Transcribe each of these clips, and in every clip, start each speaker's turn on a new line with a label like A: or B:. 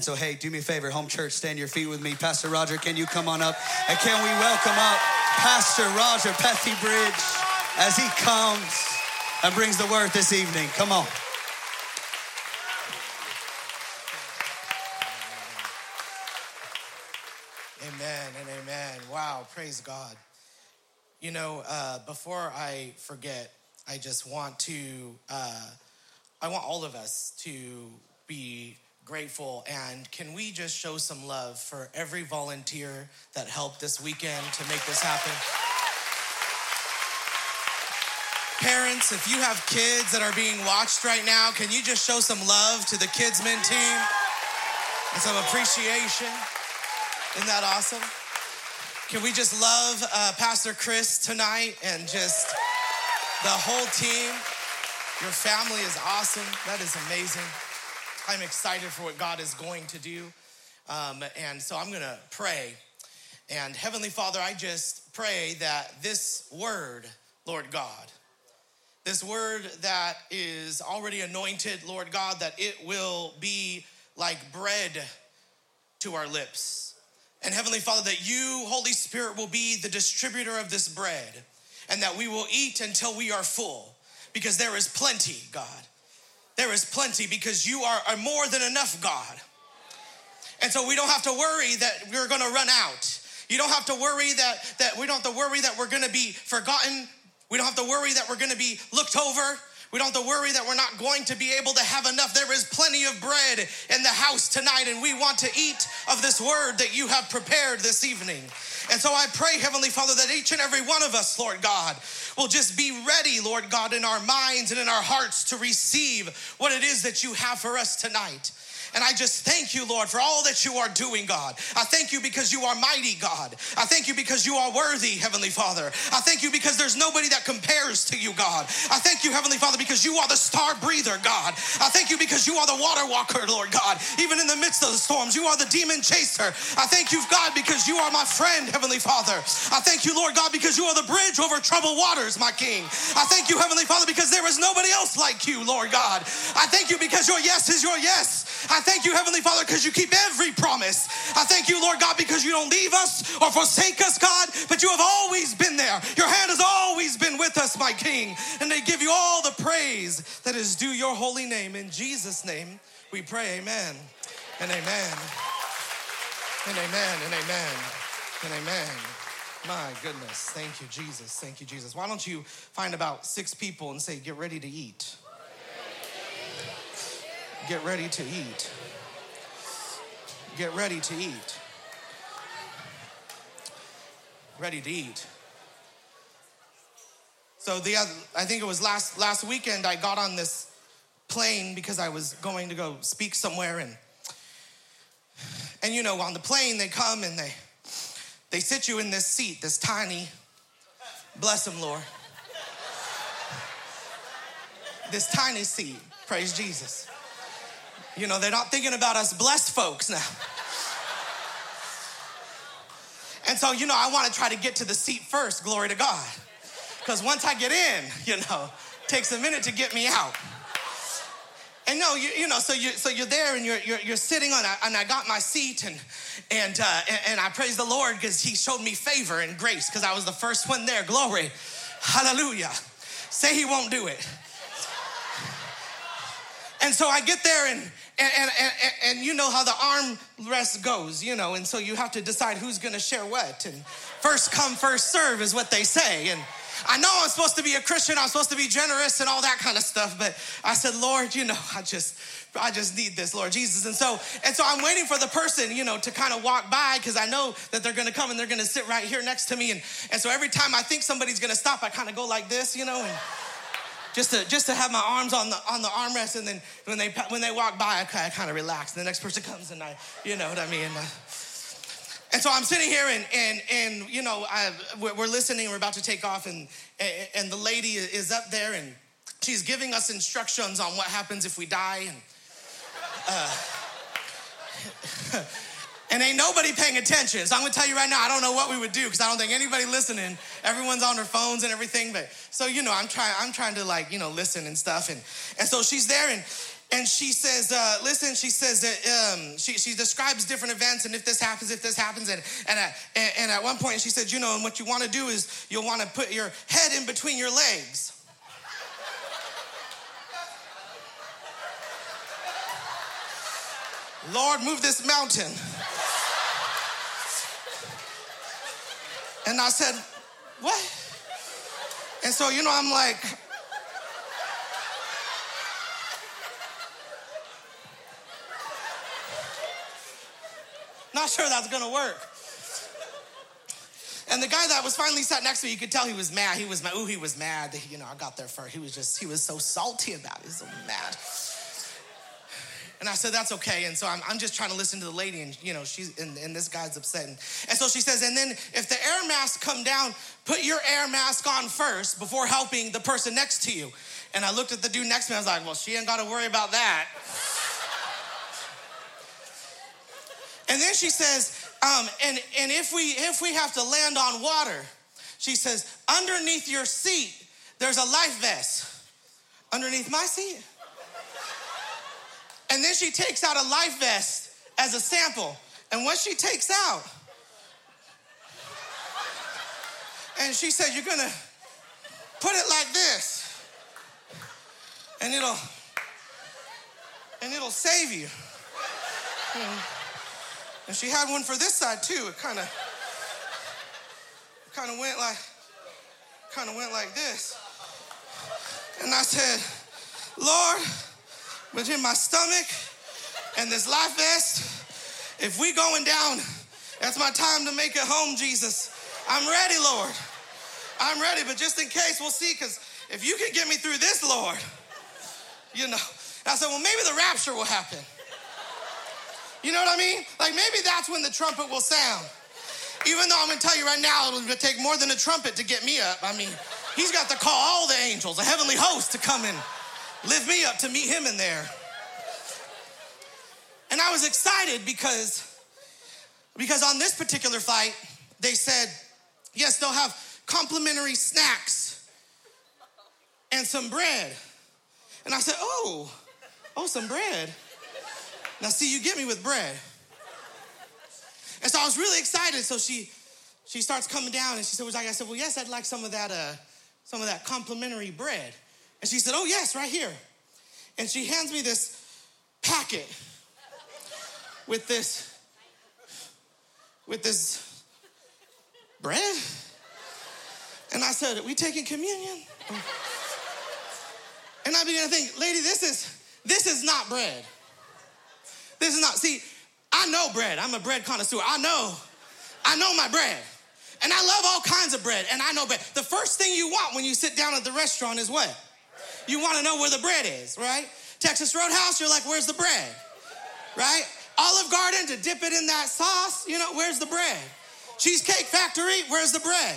A: And so, hey, do me a favor, home church, stand your feet with me. Pastor Roger, can you come on up? And can we welcome up Pastor Roger Pethybridge as he comes and brings the word this evening? Come on.
B: Amen and amen. Wow, praise God. You know, uh, before I forget, I just want to, uh, I want all of us to be grateful. And can we just show some love for every volunteer that helped this weekend to make this happen? Parents, if you have kids that are being watched right now, can you just show some love to the Kidsmen team and some appreciation? Isn't that awesome? Can we just love uh, Pastor Chris tonight and just the whole team? Your family is awesome. That is amazing. I'm excited for what God is going to do. Um, and so I'm going to pray. And Heavenly Father, I just pray that this word, Lord God, this word that is already anointed, Lord God, that it will be like bread to our lips and Heavenly Father, that you, Holy Spirit, will be the distributor of this bread and that we will eat until we are full because there is plenty, God. There is plenty because you are, are more than enough, God. And so we don't have to worry that we're gonna run out. You don't have to worry that, that we don't have to worry that we're gonna be forgotten. We don't have to worry that we're gonna be looked over. We don't have to worry that we're not going to be able to have enough. There is plenty of bread in the house tonight, and we want to eat of this word that you have prepared this evening. And so I pray, Heavenly Father, that each and every one of us, Lord God, will just be ready, Lord God, in our minds and in our hearts to receive what it is that you have for us tonight. And I just thank you, Lord, for all that you are doing, God. I thank you because you are mighty, God. I thank you because you are worthy, Heavenly Father. I thank you because there's nobody that compares to you, God. I thank you, Heavenly Father, because you are the star breather, God. I thank you because you are the water walker, Lord God. Even in the midst of the storms, you are the demon chaser. I thank you, God, because you are my friend, Heavenly Father. I thank you, Lord God, because you are the bridge over troubled waters, my King. I thank you, Heavenly Father, because there is nobody else like you, Lord God. I thank you because your yes is your yes. I thank you, Heavenly Father, because you keep every promise. I thank you, Lord God, because you don't leave us or forsake us, God, but you have always been there. Your hand has always been with us, my King. And they give you all the praise that is due your holy name. In Jesus' name, we pray, amen and amen and amen and amen and amen. My goodness. Thank you, Jesus. Thank you, Jesus. Why don't you find about six people and say, Get ready to eat? Get ready to eat. Get ready to eat. Ready to eat. So the other, I think it was last last weekend I got on this plane because I was going to go speak somewhere and and you know on the plane they come and they they sit you in this seat, this tiny bless them Lord. This tiny seat, praise Jesus. You know, they're not thinking about us blessed folks now. And so, you know, I want to try to get to the seat first, glory to God. Because once I get in, you know, takes a minute to get me out. And no, you, you know, so you so you're there and you're you're, you're sitting on, and I got my seat and and uh, and, and I praise the Lord because He showed me favor and grace because I was the first one there. Glory, Hallelujah. Say He won't do it. And so I get there and and, and, and, and, you know how the arm rest goes, you know, and so you have to decide who's gonna share what. And first come, first serve is what they say. And I know I'm supposed to be a Christian, I'm supposed to be generous and all that kind of stuff, but I said, Lord, you know, I just I just need this, Lord Jesus. And so, and so I'm waiting for the person, you know, to kind of walk by because I know that they're gonna come and they're gonna sit right here next to me. And, and so every time I think somebody's gonna stop, I kind of go like this, you know, and just to just to have my arms on the on the armrest, and then when they when they walk by, I, kind of relax. And the next person comes, and I, you know what I mean. Uh, and so I'm sitting here, and and and you know, I, we're listening. We're about to take off, and and the lady is up there, and she's giving us instructions on what happens if we die, and. Uh, and ain't nobody paying attention. So I'm gonna tell you right now, I don't know what we would do because I don't think anybody listening. Everyone's on their phones and everything. But so you know, I'm trying, I'm trying to like you know listen and stuff. And and so she's there, and and she says, uh, listen, she says that um, she, she describes different events and if this happens, if this happens. And, and, at, and at one point she said, you know, and what you want to do is you'll want to put your head in between your legs. Lord, move this mountain. And I said, what? And so, you know, I'm like, Not sure that's gonna work. And the guy that was finally sat next to me, you could tell he was mad. He was mad. Ooh, he was mad you know, I got there first. He was just, he was so salty about it. He was so mad. And I said, that's okay. And so I'm, I'm just trying to listen to the lady, and you know, she's and, and this guy's upset. And, and so she says, and then if the air mask come down, put your air mask on first before helping the person next to you. And I looked at the dude next to me, I was like, well, she ain't gotta worry about that. And then she says, um, and, and if we if we have to land on water, she says, underneath your seat, there's a life vest. Underneath my seat. And then she takes out a life vest as a sample. And what she takes out, and she said, You're gonna put it like this, and it'll and it'll save you. Hmm. And she had one for this side too. It kind of kind of went like kind of went like this. And I said, Lord, between my stomach and this life vest, if we going down, that's my time to make it home, Jesus. I'm ready, Lord. I'm ready, but just in case, we'll see, because if you can get me through this, Lord, you know. I said, well, maybe the rapture will happen. You know what I mean? Like maybe that's when the trumpet will sound. Even though I'm gonna tell you right now, it'll take more than a trumpet to get me up. I mean, he's got to call all the angels, a heavenly host, to come and lift me up to meet him in there. And I was excited because, because on this particular flight, they said, yes, they'll have complimentary snacks and some bread. And I said, oh, oh, some bread. Now, see, you get me with bread. And so I was really excited. So she she starts coming down and she said, Would I said, Well, yes, I'd like some of that, uh, some of that complimentary bread. And she said, Oh, yes, right here. And she hands me this packet with this, with this bread. And I said, we taking communion? And I began to think, lady, this is this is not bread. This is not, see, I know bread. I'm a bread connoisseur. I know, I know my bread. And I love all kinds of bread, and I know bread. The first thing you want when you sit down at the restaurant is what? You want to know where the bread is, right? Texas Roadhouse, you're like, where's the bread? Right? Olive Garden to dip it in that sauce, you know, where's the bread? Cheesecake Factory, where's the bread?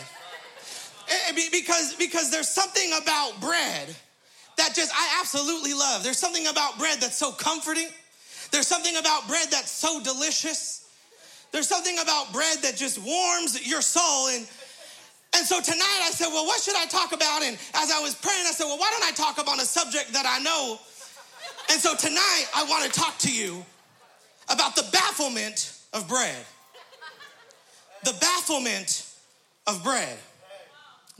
B: Eh, eh, because, because there's something about bread that just I absolutely love. There's something about bread that's so comforting. There's something about bread that's so delicious. There's something about bread that just warms your soul. And, and so tonight I said, Well, what should I talk about? And as I was praying, I said, Well, why don't I talk about a subject that I know? And so tonight I want to talk to you about the bafflement of bread. The bafflement of bread.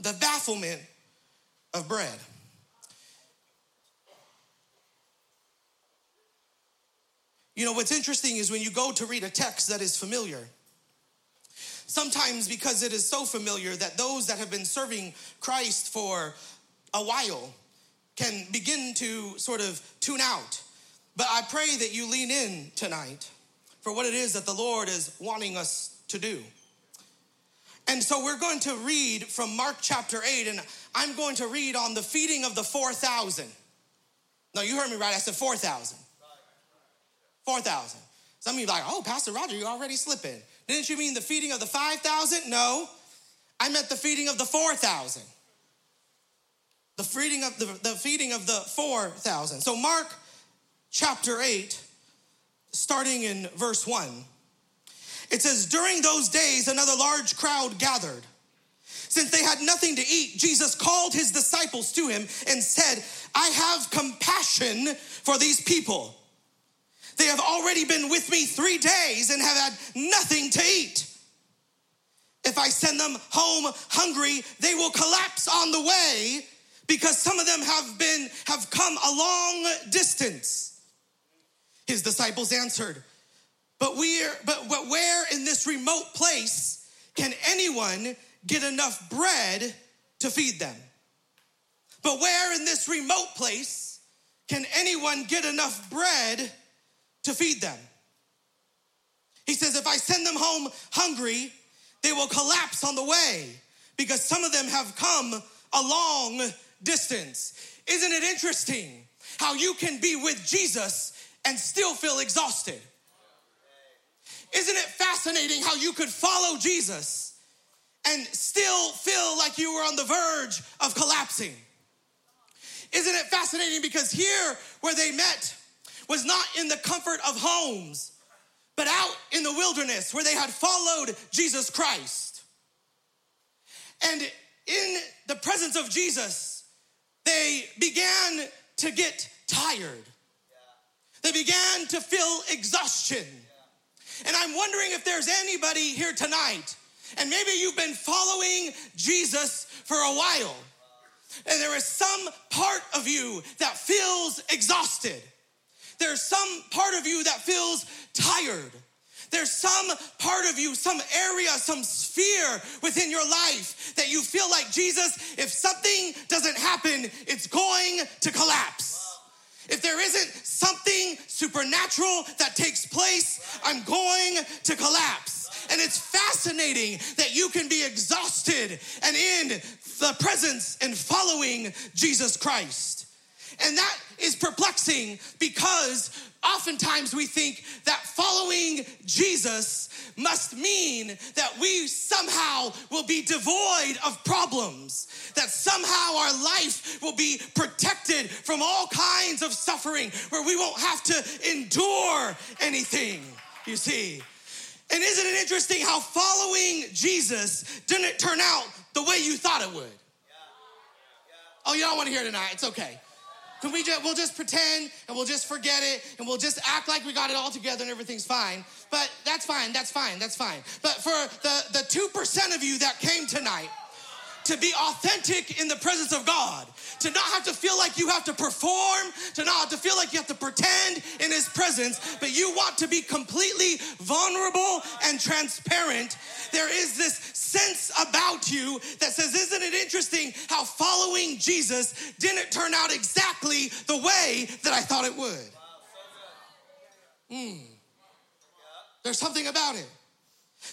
B: The bafflement of bread. You know, what's interesting is when you go to read a text that is familiar, sometimes because it is so familiar that those that have been serving Christ for a while can begin to sort of tune out. But I pray that you lean in tonight for what it is that the Lord is wanting us to do. And so we're going to read from Mark chapter 8, and I'm going to read on the feeding of the 4,000. No, you heard me right. I said 4,000. 4,000. Some of you like, oh, Pastor Roger, you're already slipping. Didn't you mean the feeding of the 5,000? No, I meant the feeding of the 4,000. The feeding of the, the feeding of the 4,000. So Mark chapter 8, starting in verse 1, it says, During those days, another large crowd gathered Since they had nothing to eat, Jesus called his disciples to him and said, I have compassion for these people. They have already been with me three days and have had nothing to eat. If I send them home hungry, they will collapse on the way because some of them have been have come a long distance. His disciples answered, "But we're but, but where in this remote place can anyone get enough bread to feed them? But where in this remote place can anyone get enough bread to feed them?" He says, "If I send them home hungry, they will collapse on the way because some of them have come a long distance. Isn't it interesting how you can be with Jesus and still feel exhausted? Isn't it fascinating how you could follow Jesus and still feel like you were on the verge of collapsing? Isn't it fascinating because here where they met was not in the comfort of homes, but out in the wilderness where they had followed Jesus Christ. And in the presence of Jesus, they began to get tired. They began to feel exhaustion. And I'm wondering if there's anybody here tonight, and maybe you've been following Jesus for a while, and there is some part of you that feels exhausted. There's some part of you that feels tired. There's some part of you, some area, some sphere within your life that you feel like, Jesus, if something doesn't happen, it's going to collapse. If there isn't something supernatural that takes place, I'm going to collapse. And it's fascinating that you can be exhausted and in the presence and following Jesus Christ. And that is perplexing because oftentimes we think that following Jesus must mean that we somehow will be devoid of problems, that somehow our life will be protected from all kinds of suffering, where we won't have to endure anything, you see. And isn't it interesting how following Jesus didn't turn out the way you thought it would? Oh, you don't want to hear it tonight. It's okay. Can we just, we'll just pretend and we'll just forget it and we'll just act like we got it all together and everything's fine. But that's fine, that's fine, that's fine. But for the, the 2% of you that came tonight, to be authentic in the presence of God, to not have to feel like you have to perform, to not have to feel like you have to pretend in His presence, but you want to be completely vulnerable and transparent. There is this sense about you that says, Isn't it interesting how following Jesus didn't turn out exactly the way that I thought it would? Mm. There's something about it.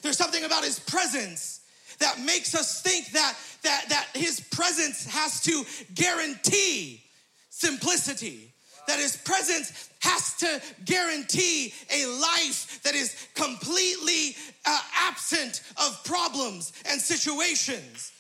B: There's something about His presence that makes us think that, that, that his presence has to guarantee simplicity, that his presence has to guarantee a life that is completely uh, absent of problems and situations.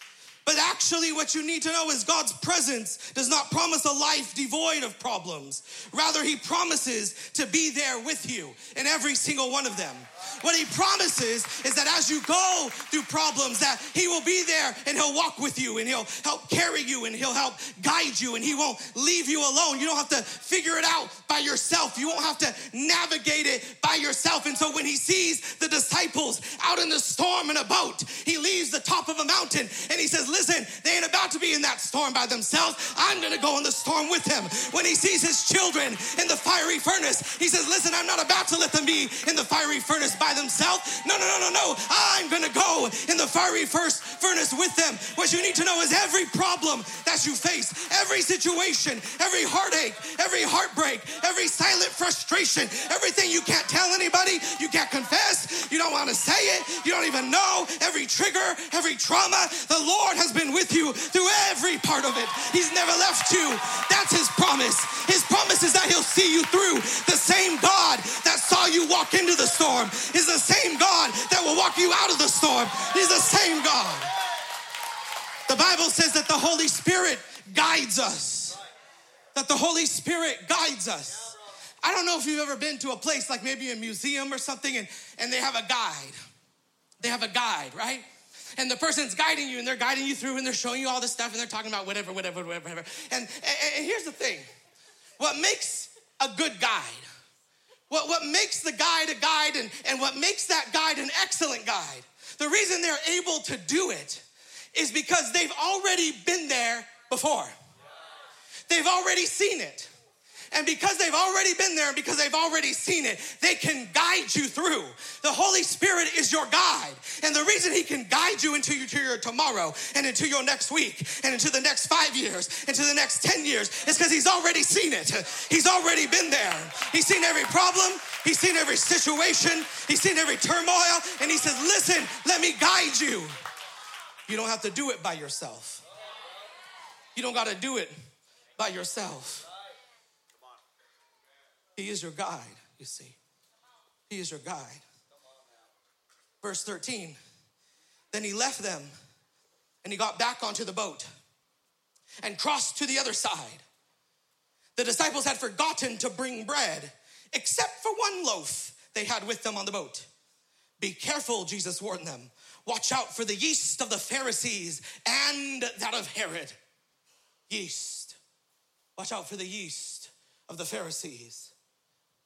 B: But actually, what you need to know is God's presence does not promise a life devoid of problems. Rather, He promises to be there with you in every single one of them. What he promises is that as you go through problems, that he will be there and he'll walk with you and he'll help carry you and he'll help guide you and he won't leave you alone. You don't have to figure it out by yourself. You won't have to navigate it by yourself. And so when he sees the disciples out in the storm in a boat, he leaves the top of a mountain and he says, Listen, they ain't about to be in that storm by themselves. I'm gonna go in the storm with them. When he sees his children in the fiery furnace, he says, Listen, I'm not about to let them be in the fiery furnace by themselves. No, no, no, no, no. I'm going to go in the fiery first furnace with them. What you need to know is every problem that you face, every situation, every heartache, every heartbreak, every silent frustration, everything you can't tell anybody, you can't confess, you don't want to say it, you don't even know, every trigger, every trauma, the Lord has been with you through every part of it. He's never left you. That's his promise. His promise is that he'll see you through. The same God that saw you walk into the storm is the same God that will walk you out of the storm. He's the same God. The Bible says that the Holy Spirit guides us. That the Holy Spirit guides us. I don't know if you've ever been to a place like maybe a museum or something and, and they have a guide. They have a guide, right? and the person's guiding you and they're guiding you through and they're showing you all this stuff and they're talking about whatever, whatever, whatever, whatever. And, and, and here's the thing what makes a good guide, what, what makes the guide a guide and, and what makes that guide an excellent guide, the reason they're able to do it is because they've already been there before. They've already seen it. And because they've already been there and because they've already seen it, they can guide you through. The Holy Spirit is your guide. And the reason He can guide you into your, tomorrow and into your next week and into the next five years, into the next 10 years, is because He's already seen it. He's already been there. He's seen every problem, He's seen every situation, He's seen every turmoil, and He says, Listen, let me guide you. You don't have to do it by yourself. You don't got to do it by yourself. He is your guide, you see. He is your guide. Verse 13 Then he left them and he got back onto the boat and crossed to the other side. The disciples had forgotten to bring bread, except for one loaf they had with them on the boat. Be careful, Jesus warned them. Watch out for the yeast of the Pharisees and that of Herod. Yeast. Watch out for the yeast of the Pharisees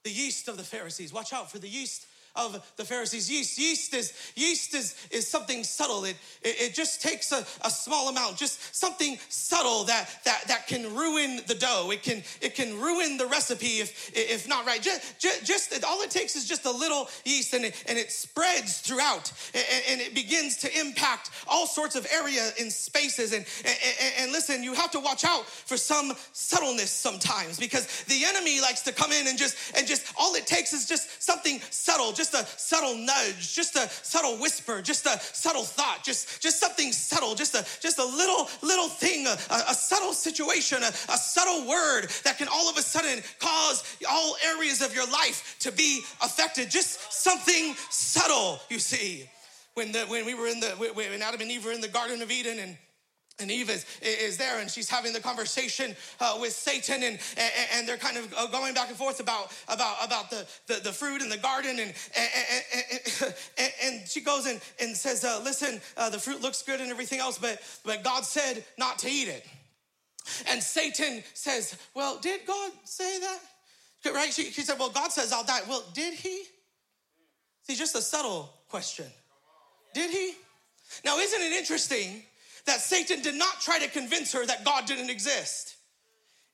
B: the yeast of the Pharisees. Watch out for the yeast of the Pharisees. Yeast, yeast is yeast is, is something subtle. It, it, it just takes a, a, small amount, just something subtle that, that, that can ruin the dough. It can, it can ruin the recipe if, if not right. Just, just, just all it takes is just a little yeast and it, and it spreads throughout and, and it begins to impact all sorts of area in spaces. And, and, and listen, you have to watch out for some subtleness sometimes because the enemy likes to come in and just, and just all it takes is just something subtle, just just a subtle nudge, just a subtle whisper, just a subtle thought, just, just something subtle, just a, just a little, little thing, a, a subtle situation, a, a subtle word that can all of a sudden cause all areas of your life to be affected. Just something subtle, you see. When, the, when we were in the, when Adam and Eve were in the Garden of Eden and and Eve is, is there and she's having the conversation uh, with Satan and, and, and, they're kind of uh, going back and forth about, about, about the, the, the fruit in the garden. And, and, and, she goes and, and says, uh, listen, uh, the fruit looks good and everything else, but, but God said not to eat it. And Satan says, well, did God say that? Right? She, she said, well, God says I'll die. Well, did he? See, just a subtle question. Did he? Now, isn't it interesting that Satan did not try to convince her that God didn't exist.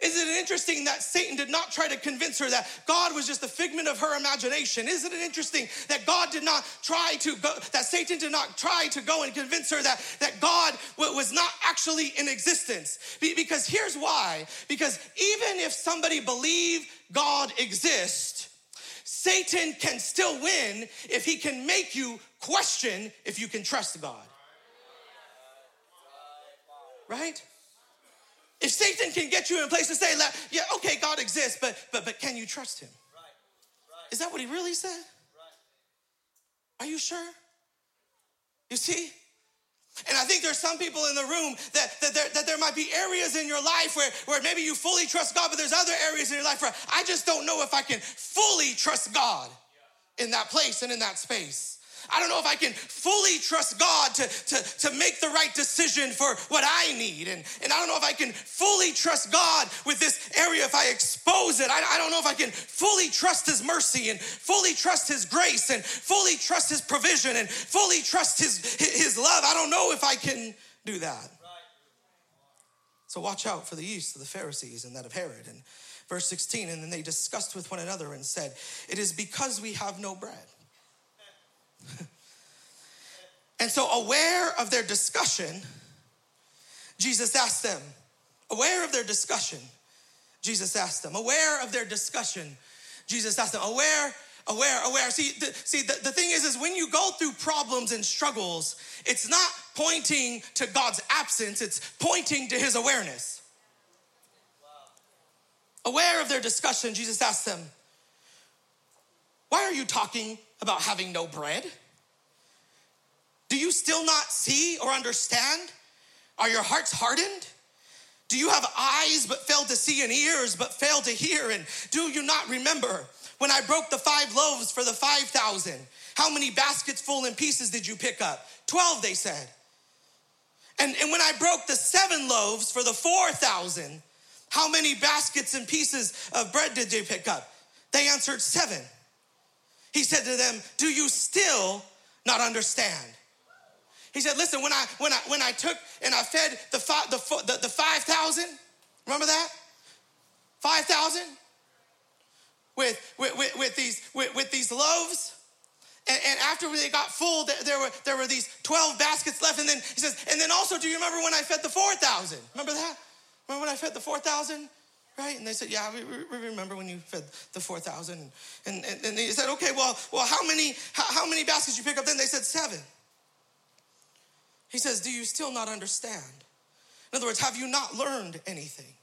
B: Isn't it interesting that Satan did not try to convince her that God was just a figment of her imagination? Isn't it interesting that God did not try to go, that Satan did not try to go and convince her that, that God was not actually in existence? Because here's why. Because even if somebody believed God exists, Satan can still win if he can make you question if you can trust God right? If Satan can get you in a place to say, yeah, okay, God exists, but but but can you trust him? Right. Right. Is that what he really said? Right. Are you sure? You see? And I think there's some people in the room that, that, there, that there might be areas in your life where, where maybe you fully trust God, but there's other areas in your life where I just don't know if I can fully trust God in that place and in that space. I don't know if I can fully trust God to, to, to make the right decision for what I need. And, and I don't know if I can fully trust God with this area if I expose it. I, I don't know if I can fully trust His mercy and fully trust His grace and fully trust His provision and fully trust His, His love. I don't know if I can do that. So watch out for the yeast of the Pharisees and that of Herod. And verse 16, and then they discussed with one another and said, It is because we have no bread. And so, aware of their discussion, Jesus asked them, aware of their discussion, Jesus asked them, aware of their discussion, Jesus asked them, aware, aware, aware. See, the, see, the, the thing is, is when you go through problems and struggles, it's not pointing to God's absence, it's pointing to his awareness. Aware of their discussion, Jesus asked them, Why are you talking about having no bread? Do you still not see or understand? Are your hearts hardened? Do you have eyes but fail to see and ears but fail to hear? And do you not remember when I broke the five loaves for the 5,000? How many baskets full in pieces did you pick up? 12, they said. And, and when I broke the seven loaves for the 4,000, how many baskets and pieces of bread did they pick up? They answered seven. He said to them, Do you still not understand? He said, Listen, when I when I when I took and I fed the five the, the, the five thousand, remember that? Five thousand with, with, with, with, these with, with these loaves. And, and, after they got full, there, there, were, there were these 12 baskets left. And then he says, and then also, do you remember when I fed the 4,000? Remember that? Remember when I fed the 4,000? Right? And they said, yeah, we, we remember when you fed the 4,000. And, and, and he said, okay, well, well how, many, how, how many baskets you pick up then? They said, seven. He says, do you still not understand? In other words, have you not learned anything?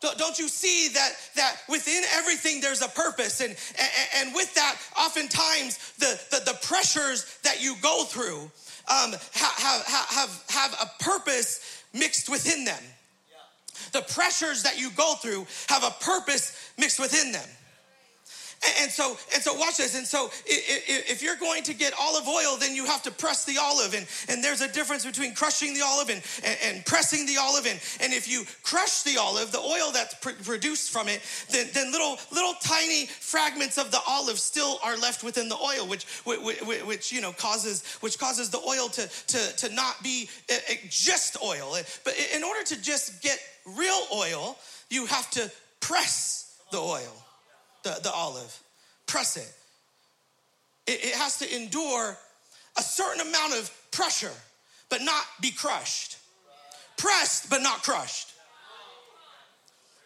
B: Don't you see that, that within everything there's a purpose? And, and, and with that, oftentimes the, the, the, pressures that you go through um, have, have, have, have a purpose mixed within them. The pressures that you go through have a purpose mixed within them. And so, and so watch this. And so if you're going to get olive oil, then you have to press the olive. And, and there's a difference between crushing the olive and, and, pressing the olive. And, and if you crush the olive, the oil that's pr- produced from it, then, then little, little tiny fragments of the olive still are left within the oil, which, which, which you know, causes, which causes the oil to, to, to not be eh, eh, just oil. But in order to just get real oil, you have to press the oil the, the olive, press it. it. It has to endure a certain amount of pressure, but not be crushed. Pressed, but not crushed.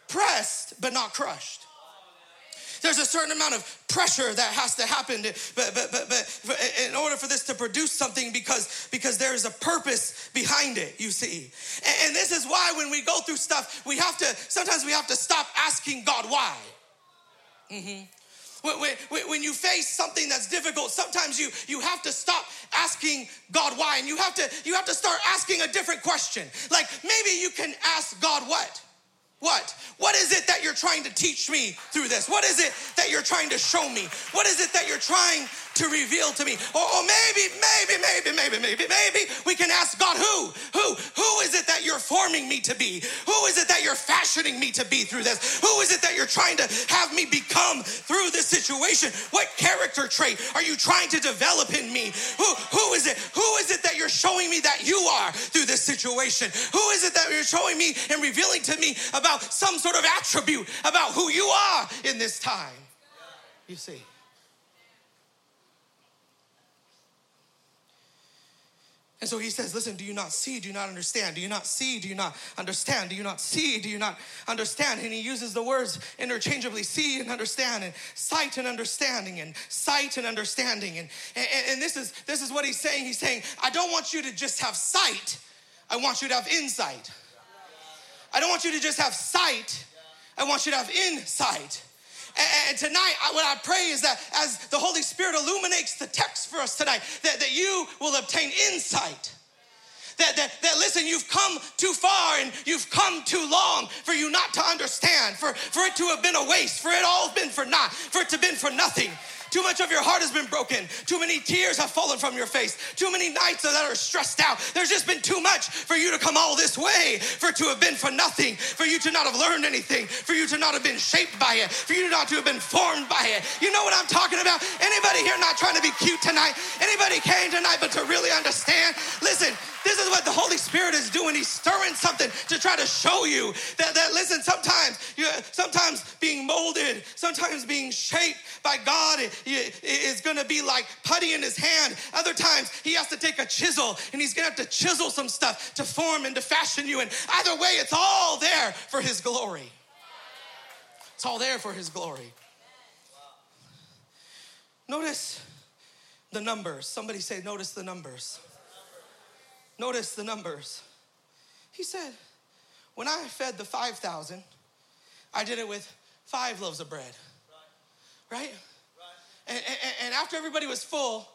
B: Pressed, but not crushed. There's a certain amount of pressure that has to happen, to, but, but, but, but in order for this to produce something, because, because there is a purpose behind it, you see. And, and this is why when we go through stuff, we have to, sometimes we have to stop asking God why. Mm-hmm. When, when, when, you face something that's difficult, sometimes you, you have to stop asking God why, and you have to you have to start asking a different question. Like maybe you can ask God what? What? What is it that you're trying to teach me through this? What is it that you're trying to show me? What is it that you're trying to reveal to me? Or, or, maybe, maybe, maybe, maybe, maybe, maybe we can ask God who? Who? Who is it that you're forming me to be? Who is it that you're fashioning me to be through this? Who is it that you're trying to have me become through this situation? What character trait are you trying to develop in me? Who, who is it? Who is it that you're showing me that you are through this situation? Who is it that you're showing me and revealing to me about some sort of attribute about who you are in this time? You see. And so he says, Listen, do you not see? Do you not understand? Do you not see? Do you not understand? Do you not see? Do you not understand? And he uses the words interchangeably see and understand, and sight and understanding, and sight and understanding. And, and, and this, is, this is what he's saying. He's saying, I don't want you to just have sight, I want you to have insight. I don't want you to just have sight, I want you to have insight. And tonight, what I pray is that as the Holy Spirit illuminates the text for us tonight, that, that you will obtain insight. That, that, that listen, you've come too far and you've come too long for you not to understand, for, for it to have been a waste, for it all been for naught, for it to have been for nothing. Too much of your heart has been broken. Too many tears have fallen from your face. Too many nights that are stressed out. There's just been too much for you to come all this way, for to have been for nothing, for you to not have learned anything, for you to not have been shaped by it, for you not to have been formed by it. You know what I'm talking about? Anybody here not trying to be cute tonight? Anybody came tonight but to really understand? Listen, this is what the Holy Spirit is doing. He's stirring something to try to show you that, that listen, sometimes you sometimes being molded, sometimes being shaped by God is gonna be like putty in his hand. Other times he has to take a chisel and he's gonna have to chisel some stuff to form and to fashion you. And either way, it's all there for his glory. It's all there for his glory. Notice the numbers. Somebody say, notice the numbers. Notice the numbers. He said, When I fed the 5,000, I did it with five loaves of bread. Right? right? And, and, and after everybody was full,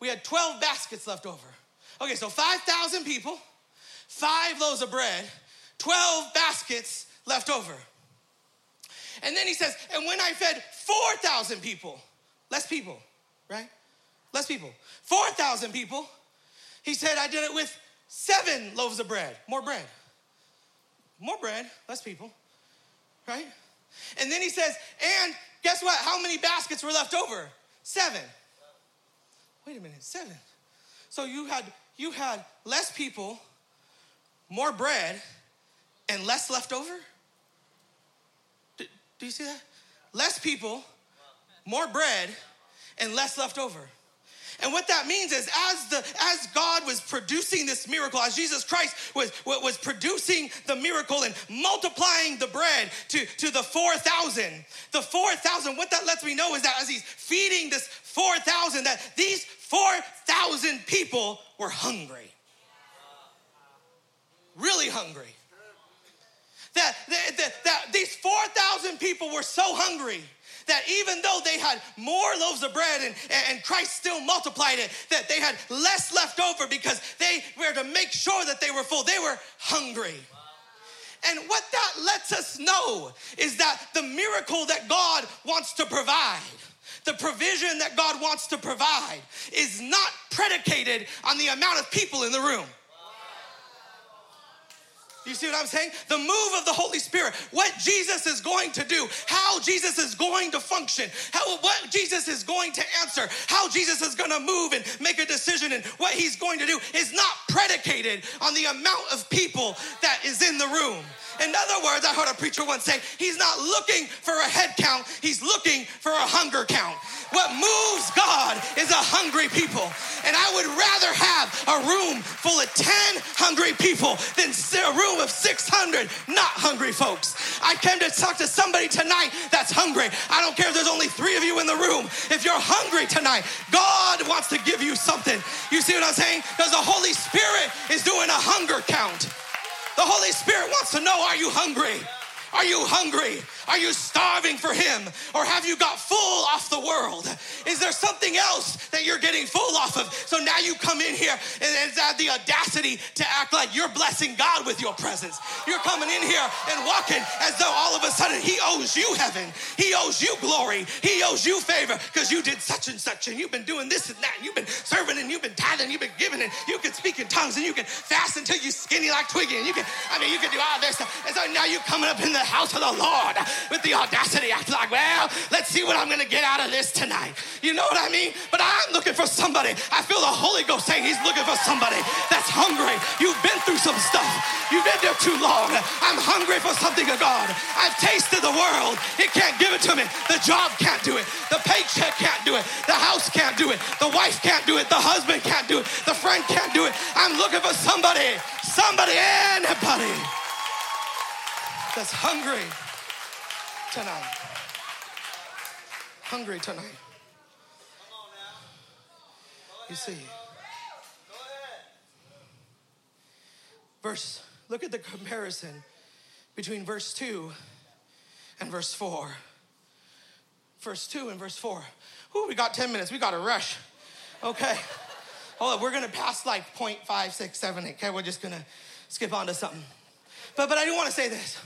B: we had 12 baskets left over. Okay, so 5,000 people, five loaves of bread, 12 baskets left over. And then he says, and when I fed 4,000 people, less people, right? Less people, 4,000 people, he said, I did it with seven loaves of bread, more bread. More bread, less people, right? And then he says, and guess what? How many baskets were left over? Seven. Wait a minute, seven. So you had you had less people, more bread, and less left over? Do, do you see that? Less people, more bread, and less left over. And what that means is as the as God was producing this miracle, as Jesus Christ was, was producing the miracle and multiplying the bread to, to the 4,000, the 4,000, what that lets me know is that as he's feeding this 4,000, that these 4,000 people were hungry. Really hungry. That, that, that, that these 4,000 people were so hungry that even though they had more loaves of bread and, and Christ still multiplied it, that they had less left over because they were to make sure that they were full. They were hungry. And what that lets us know is that the miracle that God wants to provide, the provision that God wants to provide, is not predicated on the amount of people in the room. You see what I'm saying? The move of the Holy Spirit, what Jesus is going to do, how Jesus is going to function, how what Jesus is going to answer, how Jesus is going to move and make a decision and what he's going to do is not predicated on the amount of people that is in the room. In other words, I heard a preacher once say, he's not looking for a head count, he's looking for a hunger count. What moves God is a hungry people. And I would rather have a room full of 10 hungry people than a room of 600 not hungry folks. I came to talk to somebody tonight that's hungry. I don't care if there's only three of you in the room. If you're hungry tonight, God wants to give you something. You see what I'm saying? Because the Holy Spirit is doing a hunger count. The Holy Spirit wants to know are you hungry? Are you hungry? Are you starving for Him? Or have you got full off the world? Is there something else that you're getting full off of? So now you come in here and it's had the audacity to act like you're blessing God with your presence. You're coming in here and walking as though all of a sudden He owes you heaven. He owes you glory. He owes you favor because you did such and such and you've been doing this and that. And you've been serving and you've been tithing, you've been giving and you can speak in tongues and you can fast until you're skinny like Twiggy and you can, I mean, you can do all this stuff. And so now you're coming up in the house of the Lord with the audacity. I like, well, let's see what I'm to get out of this tonight. You know what I mean? But I'm looking for somebody. I feel the Holy Ghost saying he's looking for somebody that's hungry. You've been through some stuff. You've been there too long. I'm hungry for something of God. I've tasted the world. It can't give it to me. The job can't do it. The paycheck can't do it. The house can't do it. The wife can't do it. The husband can't do it. The friend can't do it. I'm looking for somebody, somebody, anybody that's hungry tonight. Hungry tonight. You see. Verse, look at the comparison between verse 2 and verse 4. Verse 2 and verse 4. Ooh, we got 10 minutes. We got to rush. Okay. Hold up. We're going to pass like 0.5, 6, 7, 8. Okay. We're just going to skip on to something. But, but I do want to say this.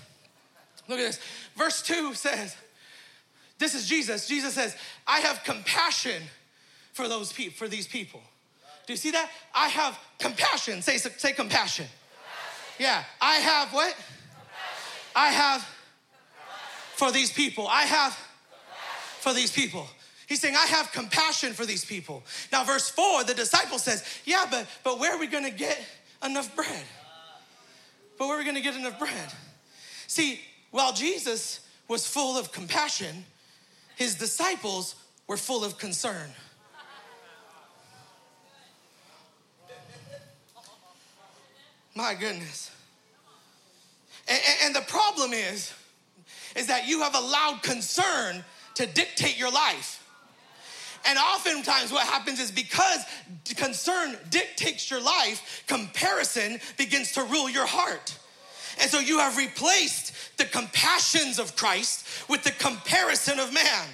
B: Look at this. Verse 2 says, This is Jesus. Jesus says, I have compassion for those people, for these people. Do you see that? I have compassion. Say, say compassion. compassion. Yeah. I have what? Compassion. I have compassion. for these people. I have for these people. He's saying, I have compassion for these people. Now, verse 4, the disciple says, Yeah, but but where are we gonna get enough bread? Uh. But where are we gonna get enough bread? See, while Jesus was full of compassion, his disciples were full of concern. My goodness. And, and, the problem is, is that you have allowed concern to dictate your life. And oftentimes, what happens is because concern dictates your life, comparison begins to rule your heart. And so you have replaced the compassions of Christ with the comparison of man.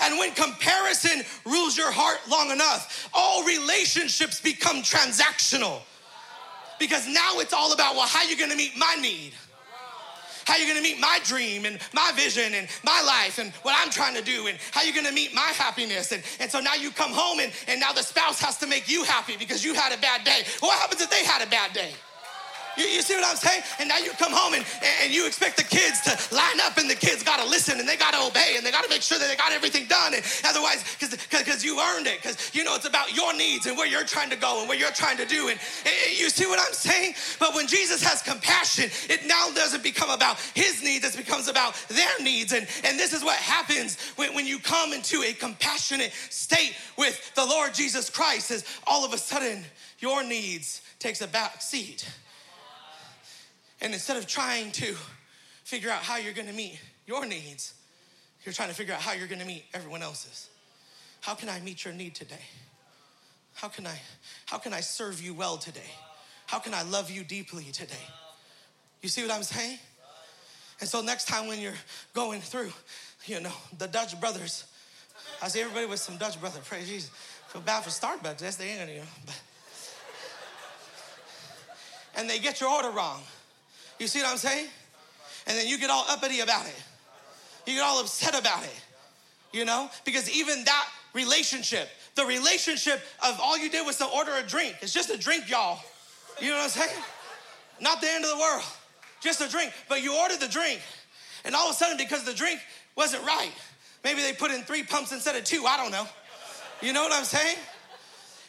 B: And when comparison rules your heart long enough, all relationships become transactional. Because now it's all about, well, how you gonna meet my need? How you gonna meet my dream and my vision and my life and what I'm trying to do? And how you gonna meet my happiness? And, and so now you come home and, and now the spouse has to make you happy because you had a bad day. Well, what happens if they had a bad day? You, you, see what I'm saying? And now you come home and, and you expect the kids to line up and the kids got to listen and they got to obey and they got to make sure that they got everything done. And otherwise, because you earned it, because you know it's about your needs and where you're trying to go and what you're trying to do. And, and you see what I'm saying? But when Jesus has compassion, it now doesn't become about his needs, it becomes about their needs. And, and this is what happens when, when you come into a compassionate state with the Lord Jesus Christ, is all of a sudden your needs takes a back seat and instead of trying to figure out how you're gonna meet your needs, you're trying to figure out how you're gonna meet everyone else's. How can I meet your need today? How can I how can I serve you well today? How can I love you deeply today? You see what I'm saying? And so next time when you're going through, you know, the Dutch brothers, I see everybody with some Dutch brother, praise Jesus. Feel bad for Starbucks, that's the end, of you and they get your order wrong. You see what I'm saying? And then you get all uppity about it. You get all upset about it. You know? Because even that relationship, the relationship of all you did was to order a drink. It's just a drink, y'all. You know what I'm saying? Not the end of the world. Just a drink. But you ordered the drink. And all of a sudden, because the drink wasn't right, maybe they put in three pumps instead of two. I don't know. You know what I'm saying?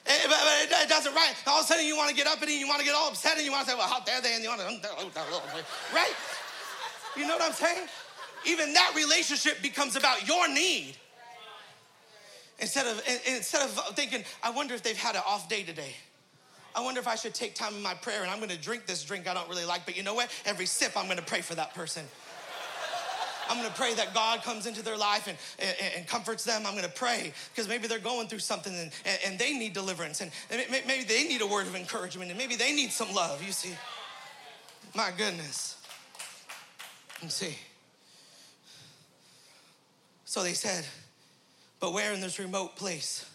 B: Eh, but, but it doesn't right. All of a sudden you want to get up and you want to get all upset and you want to say, well, how dare they? And you want to, right? You know what I'm saying? Even that relationship becomes about your need. Instead of, instead of thinking, I wonder if they've had an off day today. I wonder if I should take time in my prayer and I'm gonna drink this drink I don't really like, but you know what? Every sip I'm gonna pray for that person. I'm gonna pray that God comes into their life and, and, and comforts them. I'm gonna pray because maybe they're going through something and, and, they need deliverance and maybe they need a word of encouragement and maybe they need some love, you see. My goodness. You see. So they said, but where in this remote place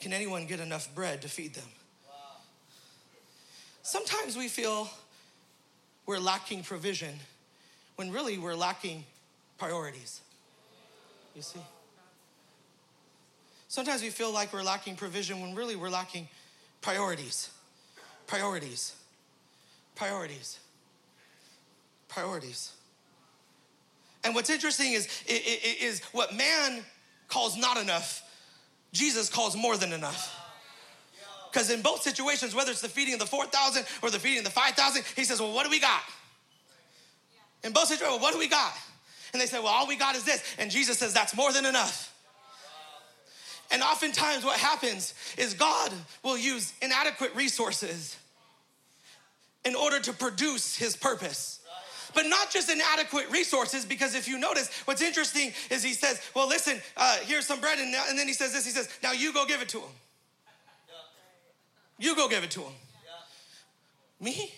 B: can anyone get enough bread to feed them? Sometimes we feel we're lacking provision when really we're lacking priorities. You see? Sometimes we feel like we're lacking provision when really we're lacking priorities. Priorities. Priorities. Priorities. And what's interesting is, is what man calls not enough, Jesus calls more than enough. Because in both situations, whether it's the feeding of the 4,000 or the feeding of the 5,000, he says, Well, what do we got? In both situations, well, what do we got? And they say, well, all we got is this. And Jesus says, that's more than enough. And oftentimes, what happens is God will use inadequate resources in order to produce his purpose. But not just inadequate resources, because if you notice, what's interesting is he says, Well, listen, uh, here's some bread. And, and then he says this He says, Now you go give it to him. You go give it to him. Me?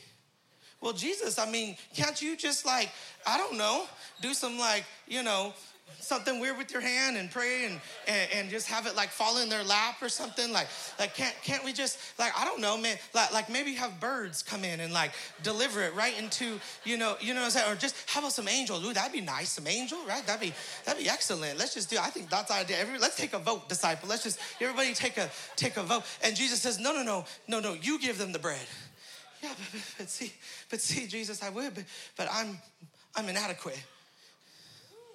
B: Well, Jesus, I mean, can't you just like, I don't know, do some like, you know, something weird with your hand and pray and, and, and, just have it like fall in their lap or something? Like like can't can't we just like I don't know man like, like maybe have birds come in and like deliver it right into you know you know what I'm saying? Or just how about some angels? Ooh that'd be nice some angel right? That'd be that'd be excellent. Let's just do I think that's the idea. Every, let's take a vote disciple. Let's just everybody take a take a vote. And Jesus says no no no no no you give them the bread yeah, but, but, see, but see, Jesus, I would, but, but I'm, I'm inadequate.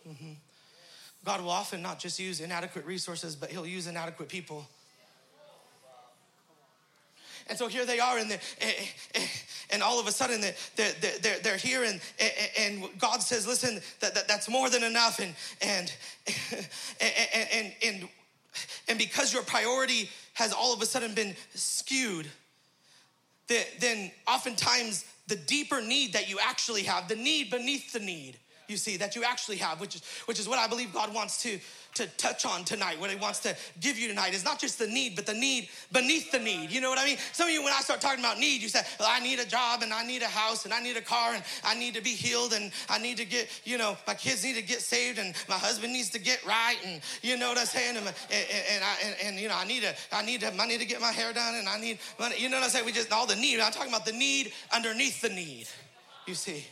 B: Mm-hmm. God will often not just use inadequate resources, but He'll use inadequate people. And so here they are, and, eh, eh, eh, and all of a sudden they're, they're, they're here, and, and God says, Listen, that, that, that's more than enough. And, and, and, and, and because your priority has all of a sudden been skewed, then oftentimes the deeper need that you actually have, the need beneath the need, you see, that you actually have, which is, which is what I believe God wants to, to touch on tonight, what He wants to give you tonight is not just the need, but the need beneath the need. You know what I mean? Some of you, when I start talking about need, you say, well, I need a job and I need a house and I need a car and I need to be healed and I need to get, you know, my kids need to get saved and my husband needs to get right and you know what I'm saying? And, and, and I, and, and, you know, I need to, I need to, money to get my hair done and I need money. You know what I'm saying? We just, all the need. I'm talking about the need underneath the need, you see.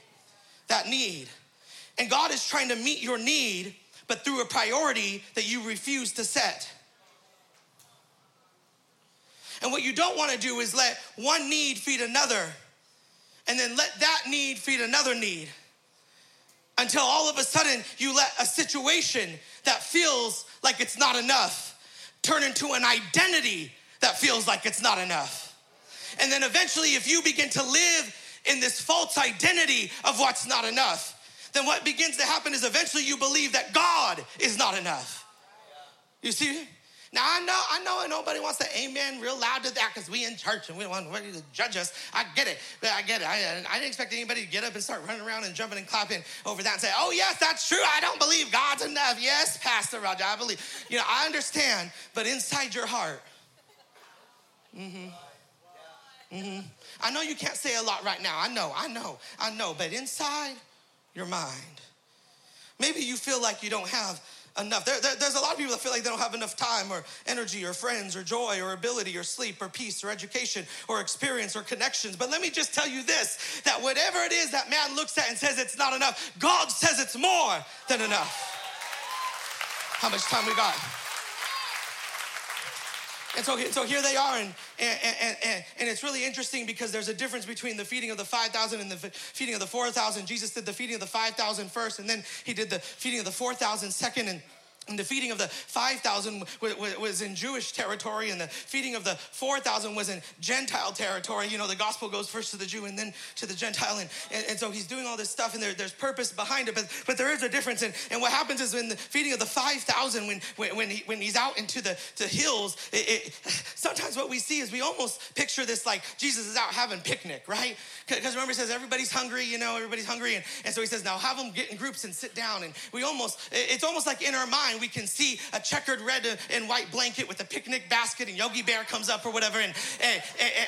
B: that need. And God is trying to meet your need, but through a priority that you refuse to set. And what you don't want to do is let one need feed another, and then let that need feed another need. Until all of a sudden you let a situation that feels like it's not enough turn into an identity that feels like it's not enough. And then eventually, if you begin to live in this false identity of what's not enough, then what begins to happen is eventually you believe that God is not enough. You see? Now I know, I know, nobody wants to amen real loud to that because we in church and we don't want anybody to judge us. I get it, I get it. I, I didn't expect anybody to get up and start running around and jumping and clapping over that and say, "Oh yes, that's true. I don't believe God's enough." Yes, Pastor Roger, I believe. You know, I understand, but inside your heart, mm-hmm. Mm-hmm. I know you can't say a lot right now. I know, I know, I know. But inside your mind, maybe you feel like you don't have enough. There, there, there's a lot of people that feel like they don't have enough time or energy or friends or joy or ability or sleep or peace or education or experience or connections. But let me just tell you this that whatever it is that man looks at and says it's not enough, God says it's more than enough. How much time we got? And so, so here they are, and, and, and, and, and it's really interesting because there's a difference between the feeding of the 5,000 and the feeding of the 4,000. Jesus did the feeding of the 5,000 first, and then he did the feeding of the 4,000 second, and and the feeding of the 5,000 was in Jewish territory, and the feeding of the 4,000 was in Gentile territory. You know, the gospel goes first to the Jew and then to the Gentile. And, and, and so he's doing all this stuff, and there, there's purpose behind it, but, but there is a difference. And, and what happens is when the feeding of the 5,000, when, when, when, he, when he's out into the, the hills, it, it, sometimes what we see is we almost picture this like Jesus is out having picnic, right? Because remember, he says everybody's hungry, you know, everybody's hungry. And, and so he says, now have them get in groups and sit down. And we almost, it's almost like in our mind, we can see a checkered red and white blanket with a picnic basket and Yogi Bear comes up or whatever. And, and,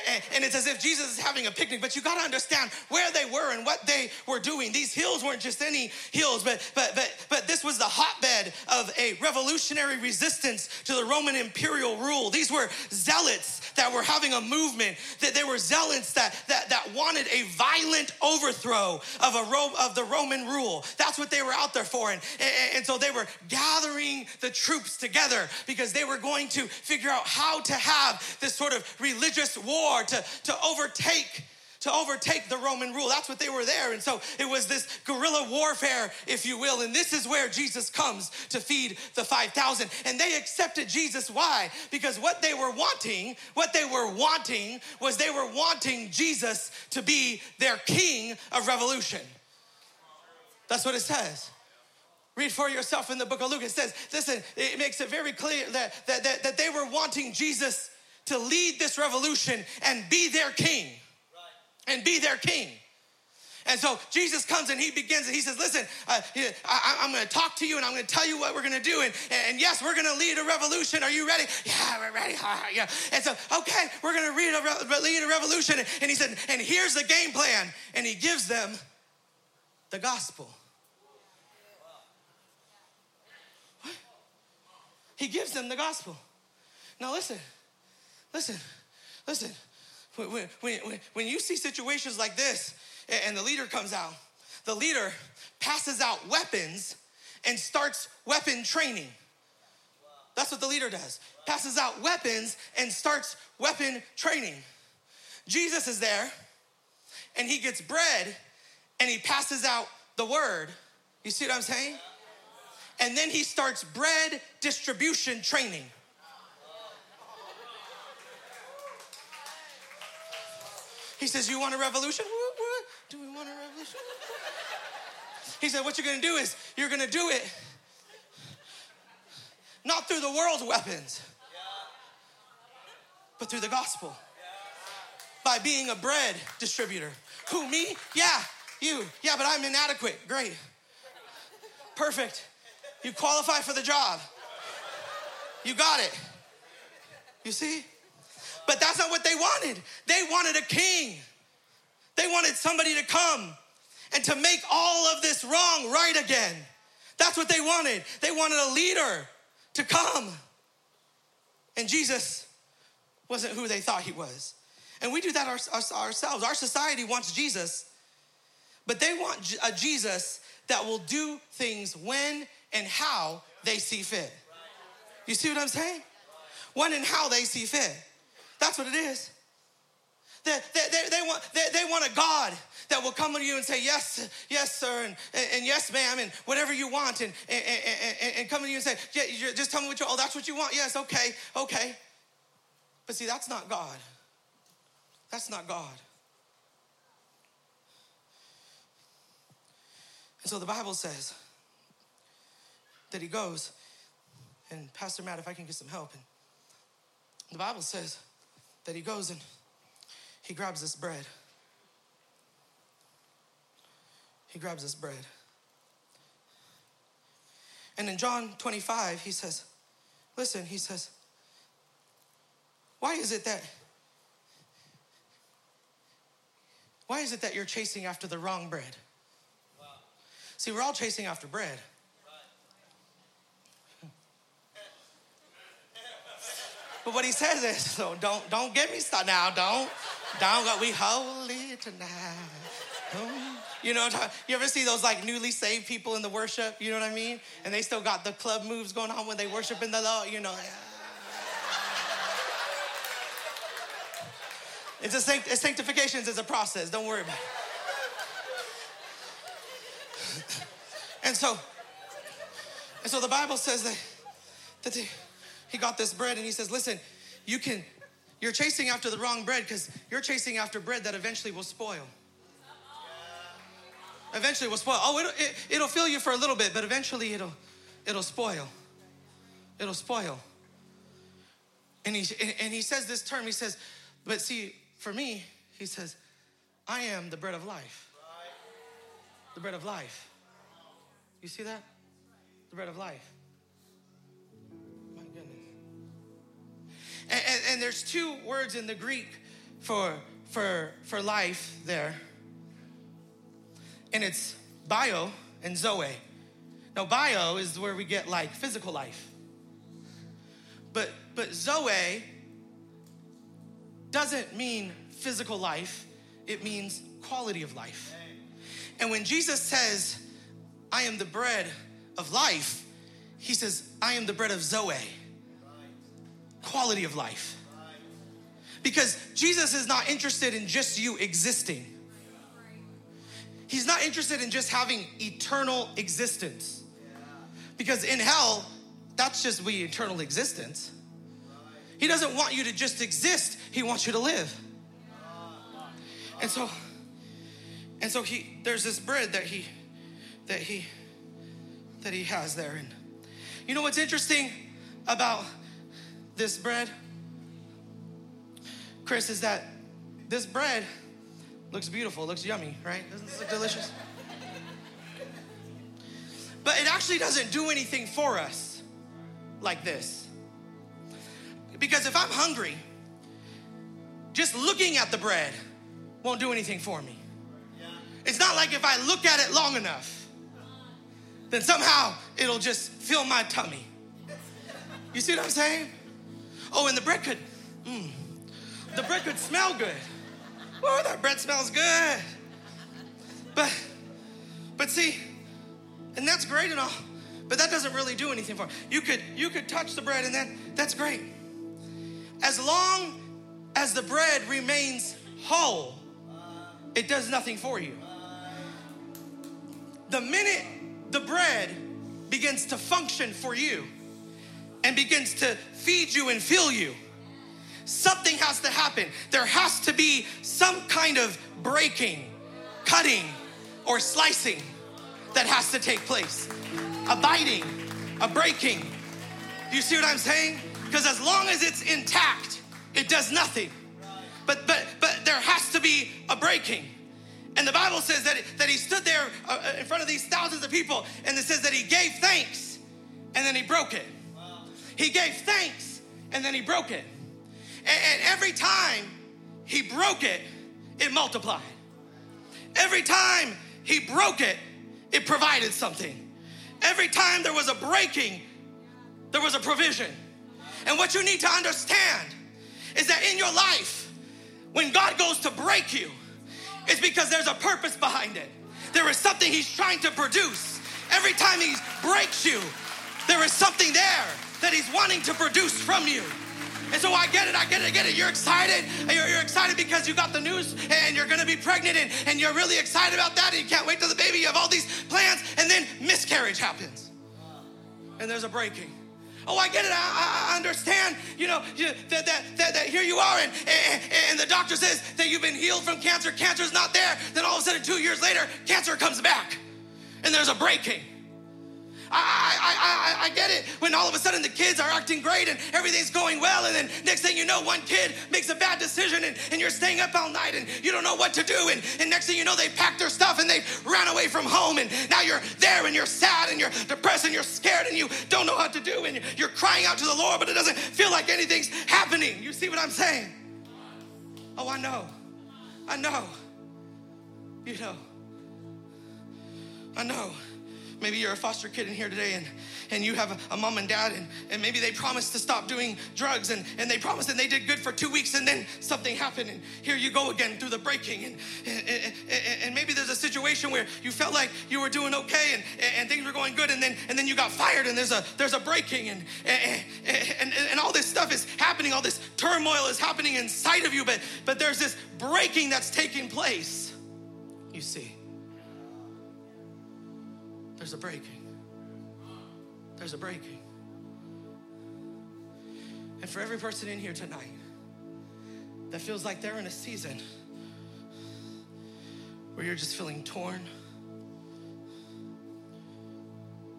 B: and, and it's as if Jesus is having a picnic, but you got to understand where they were and what they were doing. These hills weren't just any hills, but, but, but, but this was the hotbed of a revolutionary resistance to the Roman imperial rule. These were zealots that were having a movement, that they were zealots that, that, that wanted a violent overthrow of, a Ro- of the Roman rule. That's what they were out there for. And, and, and so they were gathering the troops together because they were going to figure out how to have this sort of religious war to, to overtake to overtake the Roman rule. That's what they were there. And so it was this guerrilla warfare, if you will. And this is where Jesus comes to feed the 5,000. And they accepted Jesus. Why? Because what they were wanting, what they were wanting was they were wanting Jesus to be their king of revolution. That's what it says. Read for yourself in the book of Luke. It says, listen, it makes it very clear that, that, that, that they were wanting Jesus to lead this revolution and be their king. Right. And be their king. And so Jesus comes and he begins and he says, Listen, uh, I, am going to talk to you and I'm going to tell you what we're going to do. And, and yes, we're going to lead a revolution. Are you ready? Yeah, we're ready. yeah. And so, okay, we're going to lead a, lead a revolution. And he said, And here's the game plan. And he gives them the gospel. He gives them the gospel. Now, listen, listen, listen. When, when, when, when you see situations like this and the leader comes out, the leader passes out weapons and starts weapon training. That's what the leader does. Passes out weapons and starts weapon training. Jesus is there and he gets bread and he passes out the word. You see what I'm saying? And then he starts bread distribution training. He says, You want a revolution? Do we want a revolution? He said, What you're gonna do is you're gonna do it not through the world's weapons, but through the gospel. By being a bread distributor. Who, me? Yeah, you. Yeah, but I'm inadequate. Great. Perfect. You qualify for the job. You got it. You see? But that's not what they wanted. They wanted a king. They wanted somebody to come and to make all of this wrong right again. That's what they wanted. They wanted a leader to come. And Jesus wasn't who they thought he was. And we do that our, our, ourselves. Our society wants Jesus, but they want a Jesus that will do things when and how they see fit. You see what I'm saying? When and how they see fit. That's what it is. They, they, they, they, want, they, they want a God that will come to you and say, Yes, yes, sir, and, and, and yes, ma'am, and whatever you want, and, and, and, and come to you and say, yeah, Just tell me what you, oh, that's what you want. Yes, okay, okay. But see, that's not God. That's not God. And so the Bible says that he goes, and Pastor Matt, if I can get some help, and the Bible says that he goes and he grabs this bread. He grabs this bread. And in John 25, he says, Listen, he says, why is it that why is it that you're chasing after the wrong bread? Wow. See, we're all chasing after bread. But what he says is, so don't don't get me started now. Don't don't go. We holy tonight. Hmm? You know, you ever see those like newly saved people in the worship? You know what I mean? And they still got the club moves going on when they worship in the Lord. You know. It's a sanct- sanctification is a process. Don't worry about it. and so, and so the Bible says that that. They, he got this bread and he says, Listen, you can, you're chasing after the wrong bread because you're chasing after bread that eventually will spoil. Eventually will spoil. Oh, it'll, it, it'll fill you for a little bit, but eventually it'll, it'll spoil. It'll spoil. And he, and he says this term, he says, but see, for me, he says, I am the bread of life. The bread of life. You see that? The bread of life. And, and, and there's two words in the Greek for, for, for life there. And it's bio and zoe. Now, bio is where we get like physical life. But, but zoe doesn't mean physical life, it means quality of life. And when Jesus says, I am the bread of life, he says, I am the bread of Zoe quality of life. Because Jesus is not interested in just you existing. He's not interested in just having eternal existence. Because in hell, that's just we eternal existence. He doesn't want you to just exist, he wants you to live. And so and so he there's this bread that he that he that he has there and you know what's interesting about this bread, Chris, is that this bread looks beautiful, looks yummy, right? Doesn't this look delicious? But it actually doesn't do anything for us like this. Because if I'm hungry, just looking at the bread won't do anything for me. It's not like if I look at it long enough, then somehow it'll just fill my tummy. You see what I'm saying? Oh, and the bread could, mm, the bread could smell good. Oh, that bread smells good. But, but see, and that's great and all, but that doesn't really do anything for you. Could you could touch the bread and then that's great. As long as the bread remains whole, it does nothing for you. The minute the bread begins to function for you, and begins to feed you and fill you, something has to happen. There has to be some kind of breaking, cutting, or slicing that has to take place. A biting, a breaking. Do you see what I'm saying? Because as long as it's intact, it does nothing. But but but there has to be a breaking. And the Bible says that, that he stood there uh, in front of these thousands of people and it says that he gave thanks and then he broke it. He gave thanks and then he broke it. And, and every time he broke it, it multiplied. Every time he broke it, it provided something. Every time there was a breaking, there was a provision. And what you need to understand is that in your life, when God goes to break you, it's because there's a purpose behind it. there is something He's trying to produce. Every time He breaks you, there is something there that He's wanting to produce from you. And so I get it, I get it, I get it. You're excited. You're, you're excited because you got the news and you're gonna be pregnant and, and you're really excited about that and you can't wait till the baby. You have all these plans and then miscarriage happens. And there's a breaking. Oh, I get it. I, I understand. You know you, that, that, that, that, here you are, and, and, and the doctor says that you've been healed from cancer. Cancer's not there. Then all of a sudden, two years later, cancer comes back, and there's a breaking. I, I, I, I get it when all of a sudden the kids are acting great and everything's going well, and then next thing you know, one kid makes a bad decision and, and you're staying up all night and you don't know what to do. And, and next thing you know, they packed their stuff and they ran away from home, and now you're there and you're sad and you're depressed and you're scared and you don't know what to do, and you're crying out to the Lord, but it doesn't feel like anything's happening. You see what I'm saying? Oh, I know. I know. You know. I know. Maybe you're a foster kid in here today and, and you have a, a, mom and dad and, and maybe they promised to stop doing drugs and, and they promised and they did good for two weeks and then something happened and here you go again through the breaking and, and, and, and maybe there's a situation where you felt like you were doing okay and, and things were going good and then and then you got fired and there's a there's a breaking and, and, and, and all this stuff is happening all this turmoil is happening inside of you but but there's this breaking that's taking place. You see there's a breaking. There's a breaking. And for every person in here tonight that feels like they're in a season where you're just feeling torn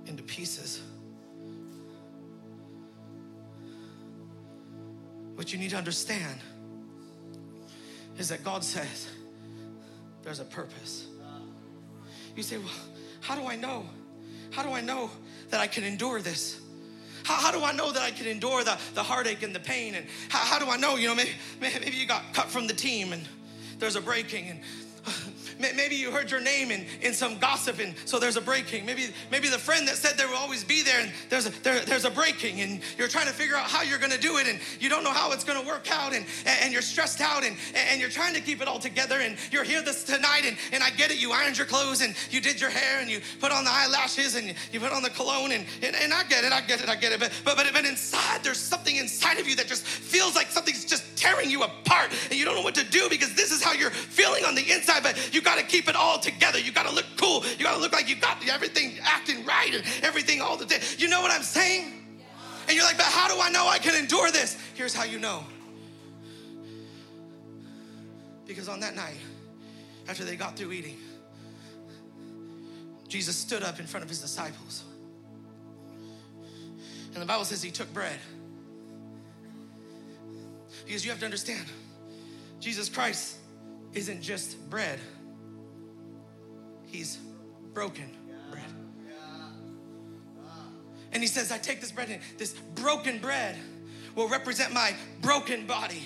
B: into pieces, what you need to understand is that God says there's a purpose. You say, well, how do I know? How do I know that I can endure this? How, how, do I know that I can endure the, the heartache and the pain? And how, how do I know, you know, maybe, maybe you got cut from the team and there's a breaking and Maybe you heard your name in, in some gossip, and so there's a breaking. Maybe maybe the friend that said there will always be there, and there's a, there, there's a breaking, and you're trying to figure out how you're going to do it, and you don't know how it's going to work out, and, and you're stressed out, and, and you're trying to keep it all together, and you're here this tonight, and, and I get it. You ironed your clothes, and you did your hair, and you put on the eyelashes, and you put on the cologne, and, and, and I get it, I get it, I get it. But, but, but, but inside, there's something inside of you that just feels like something's just tearing you apart, and you don't know what to do because this is how you're feeling on the inside, but you got got to keep it all together. You got to look cool. You got to look like you got everything acting right and everything all the day. You know what I'm saying? And you're like, but how do I know I can endure this? Here's how you know. Because on that night, after they got through eating, Jesus stood up in front of his disciples. And the Bible says he took bread. Because you have to understand, Jesus Christ isn't just bread. He's broken bread. And he says, I take this bread and this broken bread will represent my broken body.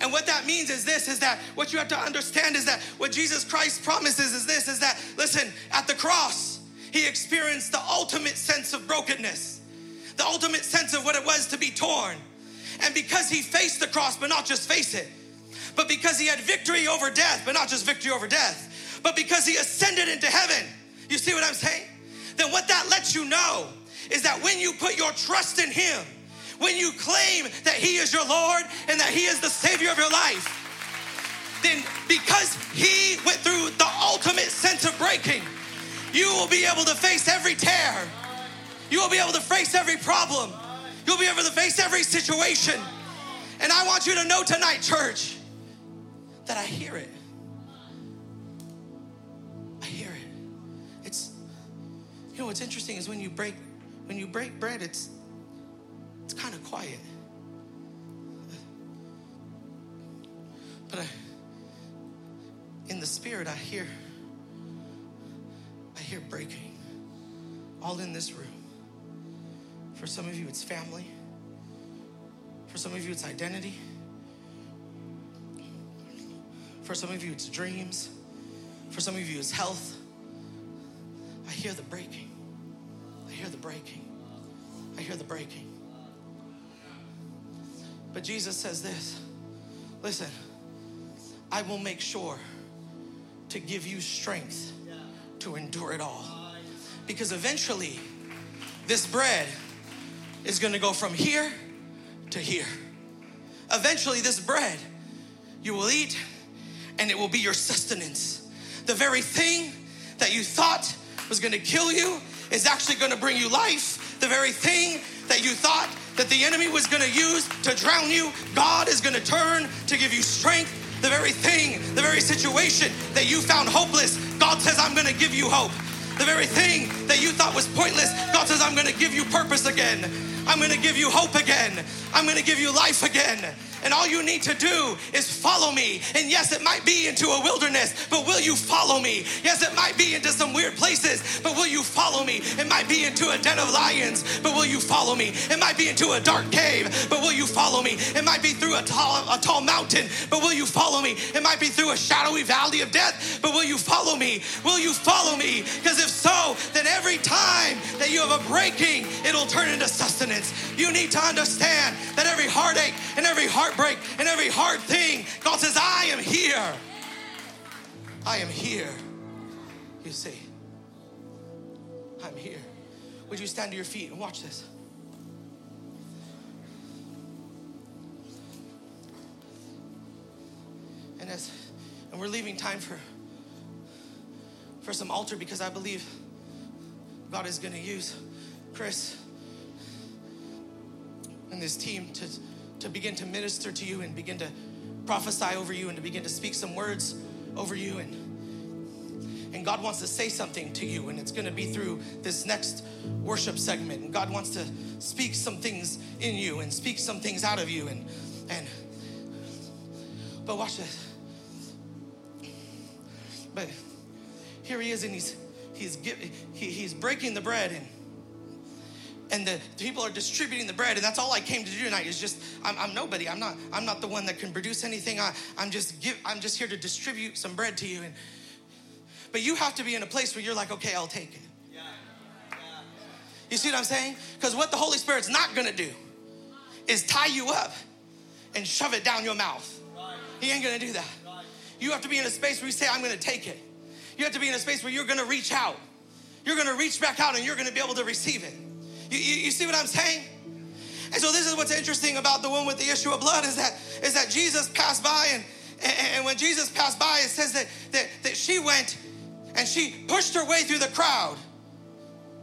B: And what that means is this is that what you have to understand is that what Jesus Christ promises is this is that, listen, at the cross, he experienced the ultimate sense of brokenness, the ultimate sense of what it was to be torn. And because he faced the cross, but not just face it, but because he had victory over death, but not just victory over death, but because he ascended into heaven. You see what I'm saying? Then what that lets you know is that when you put your trust in him, when you claim that he is your Lord and that he is the savior of your life, then because he went through the ultimate sense of breaking, you will be able to face every tear. You will be able to face every problem. You'll be able to face every situation. And I want you to know tonight, church, that I hear it. Know what's interesting is when you break when you break bread, it's it's kind of quiet. But I, in the spirit, I hear I hear breaking all in this room. For some of you, it's family. For some of you, it's identity. For some of you, it's dreams. For some of you, it's health. I hear the breaking. Hear the breaking. I hear the breaking. But Jesus says this listen, I will make sure to give you strength to endure it all. Because eventually, this bread is gonna go from here to here. Eventually, this bread you will eat and it will be your sustenance. The very thing that you thought was gonna kill you is actually gonna bring you life. The very thing that you thought that the enemy was gonna use to drown you, God is gonna turn to give you strength. The very thing, the very situation that you found hopeless, God says, I'm gonna give you hope. The very thing that you thought was pointless, God says, I'm gonna give you purpose again. I'm gonna give you hope again. I'm gonna give you life again. And all you need to do is follow me. And yes, it might be into a wilderness, but will you follow me? Yes, it might be into some weird places, but will you follow me? It might be into a den of lions, but will you follow me? It might be into a dark cave, but will you follow me? It might be through a tall, a tall mountain, but will you follow me? It might be through a shadowy valley of death, but will you follow me? Will you follow me? Because if so, then every time that you have a breaking, it'll turn into sustenance. You need to understand that every heartache and every heartbreak and every hard thing, God says, I am here. I am here. You see, I'm here. Would you stand to your feet and watch this? And as and we're leaving time for for some altar because I believe God is going to use Chris and this team to, to begin to minister to you and begin to prophesy over you and to begin to speak some words over you. And and God wants to say something to you and it's going to be through this next worship segment. And God wants to speak some things in you and speak some things out of you. And and but watch this. But here he is and he's he's he, he's breaking the bread and and the people are distributing the bread and that's all i came to do tonight is just i'm, I'm nobody. I'm not i'm not the one that can produce anything. I, i'm just give i'm just here to distribute some bread to you and but you have to be in a place where you're like okay i'll take it. You see what i'm saying? Because what the holy spirit's not gonna do is tie you up and shove it down your mouth. He ain't gonna do that. You have to be in a space where you say i'm gonna take it. You have to be in a space where you're gonna reach out. You're gonna reach back out and you're gonna be able to receive it you, you, you see what I'm saying? And so this is what's interesting about the one with the issue of blood is that is that Jesus passed by and and, when Jesus passed by, it says that, that that she went and she pushed her way through the crowd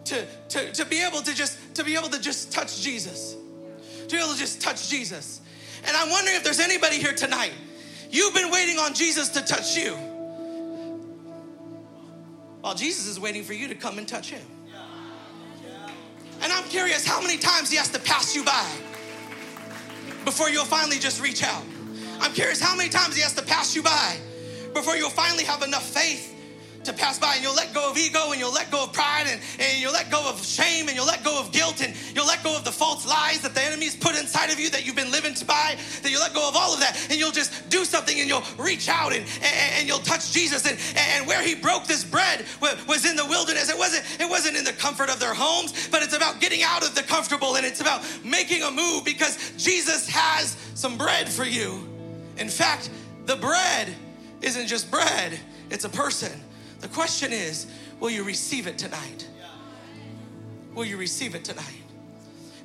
B: to, to, to be able to just to be able to just touch Jesus. To be able to just touch Jesus. And I'm wondering if there's anybody here tonight. You've been waiting on Jesus to touch you. While Jesus is waiting for you to come and touch him. And I'm curious how many times he has to pass you by before you'll finally just reach out. I'm curious how many times he has to pass you by before you'll finally have enough faith to pass by and you'll let go of ego and you'll let go of pride and, and you'll let go of shame and you'll let go of guilt and you'll let go of the false lies that the enemy's put inside of you that you've been living by that you let go of all of that and you'll just do something and you'll reach out and, and, and you'll touch jesus and, and where he broke this bread was in the wilderness. It wasn't it wasn't in the comfort of their homes but it's about getting out of the comfortable and it's about making a move because jesus has some bread for you. In fact the bread isn't just bread it's a person the question is, will you receive it tonight? Will you receive it tonight?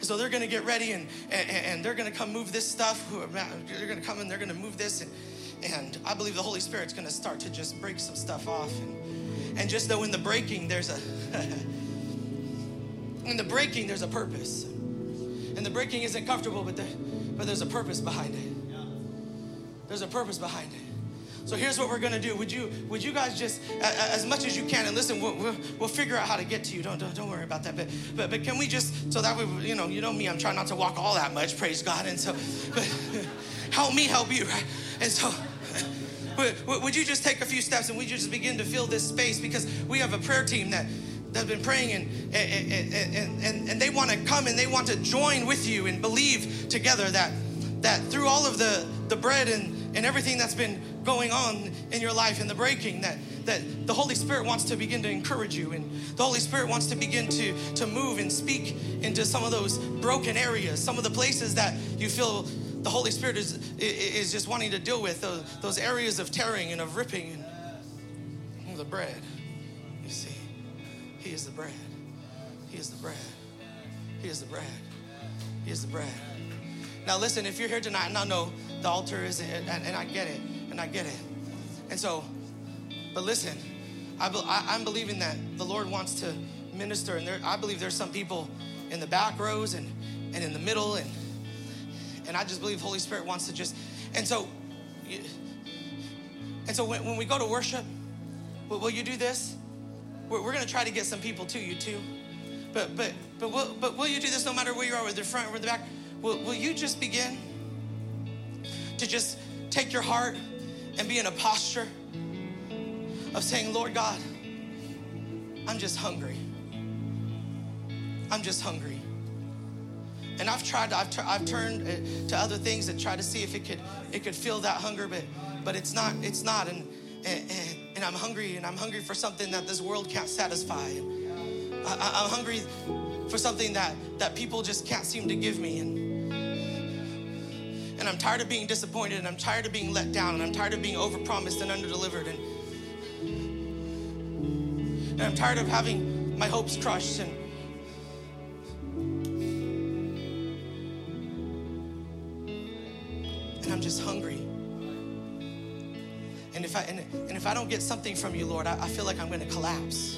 B: So they're gonna get ready and, and, and they're gonna come move this stuff. They're gonna come and they're gonna move this. And, and I believe the Holy Spirit's gonna start to just break some stuff off. And, and just know in the breaking, there's a, in the breaking, there's a purpose. And the breaking isn't comfortable, but, there, but there's a purpose behind it. There's a purpose behind it. So here's what we're gonna do. Would you would you guys just as much as you can and listen? We'll, we'll, we'll figure out how to get to you. Don't, don't don't worry about that. But but but can we just so that way you know you know me. I'm trying not to walk all that much. Praise God. And so, but help me help you, right? And so. Would you just take a few steps and we just begin to fill this space because we have a prayer team that that's been praying and, and, and, and, and they want to come and they want to join with you and believe together that that through all of the, the bread and, and everything that's been going on in your life and the breaking that that the holy spirit wants to begin to encourage you and the holy spirit wants to begin to to move and speak into some of those broken areas some of the places that you feel the holy spirit is is just wanting to deal with those, those areas of tearing and of ripping and the bread you see He is the bread. He is the bread. He is the bread. He is the bread. Now listen, if you're here tonight, and I know the altar is, and, and I get it, and I get it. And so, but listen, I, am believing that the Lord wants to minister, and there, I believe there's some people in the back rows and, and in the middle, and and I just believe Holy Spirit wants to just, and so, and so when, when we go to worship, will, will you do this? We're, we're gonna try to get some people to you too, but but but will, but will you do this no matter where you are, whether the front or the back? Will, will you just begin to just take your heart and be in a posture of saying, Lord God, I'm just hungry. I'm just hungry. And I've tried, I've, t- I've turned uh, to other things and tried to see if it could, it could fill that hunger, but, but it's not, it's not. And, and, and I'm hungry, and I'm hungry for something that this world can't satisfy. I, I'm hungry for something that, that people just can't seem to give me. And, and I'm tired of being disappointed, and I'm tired of being let down, and I'm tired of being overpromised and underdelivered. And, and I'm tired of having my hopes crushed and and I'm just hungry. And if I and, and if I don't get something from you, Lord, I, I feel like I'm gonna collapse.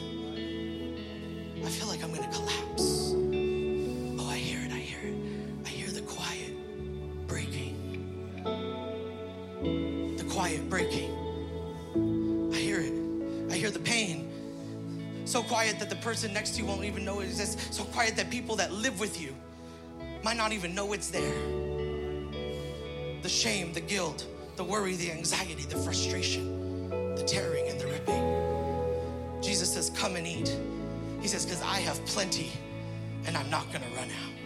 B: I feel like I'm gonna collapse. Quiet that the person next to you won't even know it exists. So quiet that people that live with you might not even know it's there the shame, the guilt, the worry, the anxiety, the frustration, the tearing and the ripping. Jesus says, Come and eat. He says, Because I have plenty and I'm not going to run out.